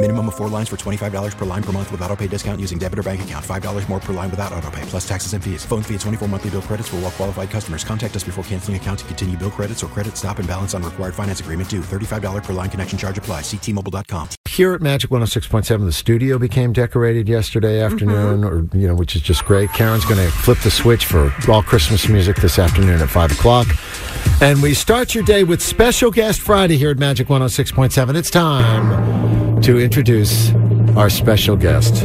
Minimum of four lines for $25 per line per month with auto pay discount using debit or bank account. $5 more per line without auto pay, plus taxes and fees. Phone fee at 24 monthly bill credits for all well qualified customers. Contact us before canceling account to continue bill credits or credit stop and balance on required finance agreement due. $35 per line connection charge apply. Ctmobile.com. Here at Magic 106.7, the studio became decorated yesterday mm-hmm. afternoon, or, you know, which is just great. Karen's going to flip the switch for all Christmas music this afternoon at 5 o'clock. And we start your day with special guest Friday here at Magic 106.7. It's time to introduce our special guest,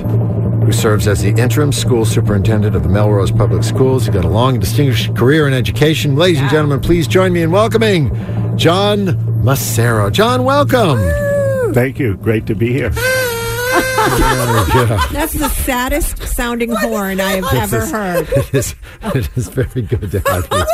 who serves as the interim school superintendent of the Melrose Public Schools. He's got a long and distinguished career in education. Ladies and gentlemen, please join me in welcoming John Macero. John, welcome. Thank you. Great to be here. Yeah. That's the saddest sounding horn I have ever is- heard. It is, it is very good to have you.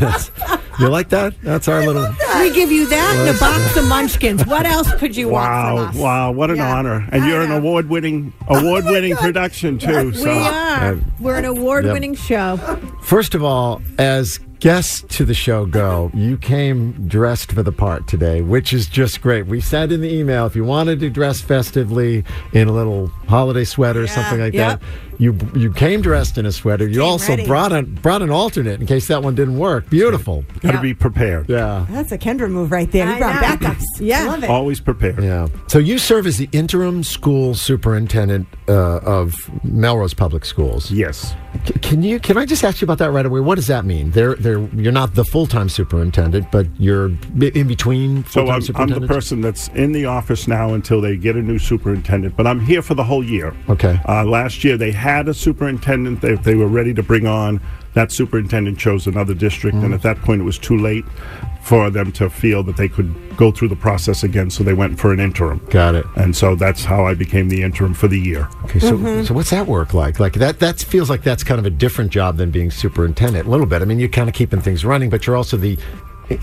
Yes. You like that? That's our little. We give you that and a box of munchkins. What else could you want Wow, from us? wow, what an Yeah. honor. And I you're an know. Oh award-winning award-winning production too. We So are. Uh, We're an award-winning show. First of all, as guests to the show go, you came dressed for the part today, which is just great. We said in the email if you wanted to dress festively in a little holiday sweater or something like yep. that, you you came dressed in a sweater. You also ready. brought a brought an alternate in case that one didn't work. Beautiful. got to be prepared. Yeah. That's a Kendra move right there. We I brought backups. Yeah. Love it. Always prepared. Yeah. So you serve as the interim school superintendent uh, of Melrose Public Schools. Yes. C- Can you? Can I just ask you about that right away? What does that mean? They're, they're, you're not the full time superintendent, but you're in between So I'm, I'm the person that's in the office now until they get a new superintendent. But I'm here for the whole year. Okay. Uh, last year they had a superintendent they, they were ready to bring on. That superintendent chose another district, Mm. and at that point it was too late for them to feel that they could go through the process again. So they went for an interim. Got it. And so that's how I became the interim for the year. Okay. So, Mm-hmm. so what's that work like? Like that? That feels like that's kind of a different job than being superintendent. A little bit. I mean, you're kind of keeping things running, but you're also the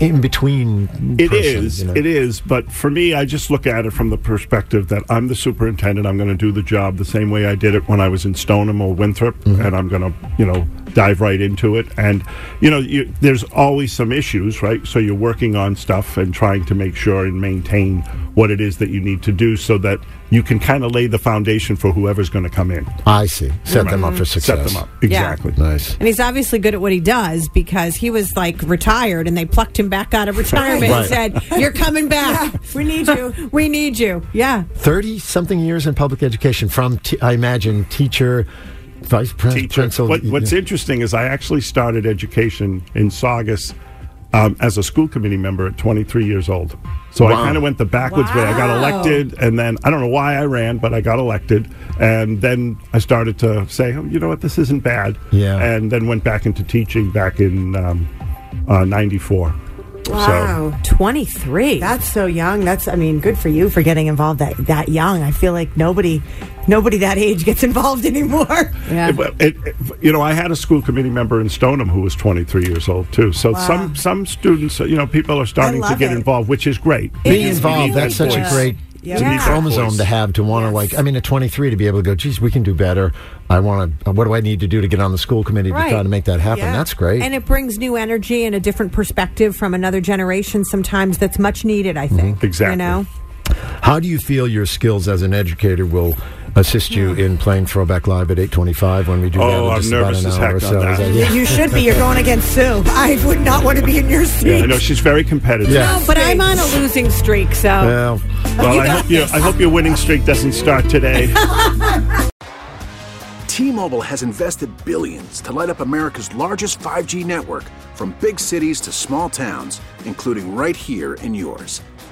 in between. It person, is. you know? It is. But for me, I just look at it from the perspective that I'm the superintendent. I'm going to do the job the same way I did it when I was in Stoneham or Winthrop, Mm-hmm. and I'm going to, you know, dive right into it. And you know, you, there's always some issues, right? So you're working on stuff and trying to make sure and maintain what it is that you need to do, so that you can kind of lay the foundation for whoever's going to come in. I see. Set them up for success. Set them up exactly. Nice. And he's obviously good at what he does because he was like retired and they plucked him back out of retirement Right. and said, You're coming back. We need you. we need you. Yeah. 30 something years in public education from, t- I imagine, teacher, vice principal. What, what's interesting is I actually started education in Saugus um, as a school committee member at 23 years old. So Wow. I kind of went the backwards way. I got elected, and then I don't know why I ran, but I got elected, and then I started to say, oh, you know what, this isn't bad. Yeah. And then went back into teaching back in um, uh, '94. Wow. 23. That's so young. That's I mean, good for you for getting involved that that young. I feel like nobody nobody that age gets involved anymore. yeah. It- it- it- you know, I had a school committee member in Stoneham who was 23 years old too. So some some students, you know, people are starting to get it. involved, which is great. Be involved that's such a great Yeah. to be chromosome to have to want to like i mean at 23 to be able to go geez we can do better i want to uh, what do i need to do to get on the school committee to try to make that happen Yeah. that's great And it brings new energy and a different perspective from another generation sometimes that's much needed, I mm-hmm. think. Exactly. You know? How do you feel your skills as an educator will assist you in playing throwback live at 825 when we do that Oh, I'm nervous as heck or on so that- yeah. You should be. You're going against Sue. I would not want to be in your seat. Yeah, I know she's very competitive. Yeah. No, but I'm on a losing streak, so. well Well, I hope, you, I hope your winning streak doesn't start today. T-Mobile has invested billions to light up America's largest 5G network from big cities to small towns, including right here in yours.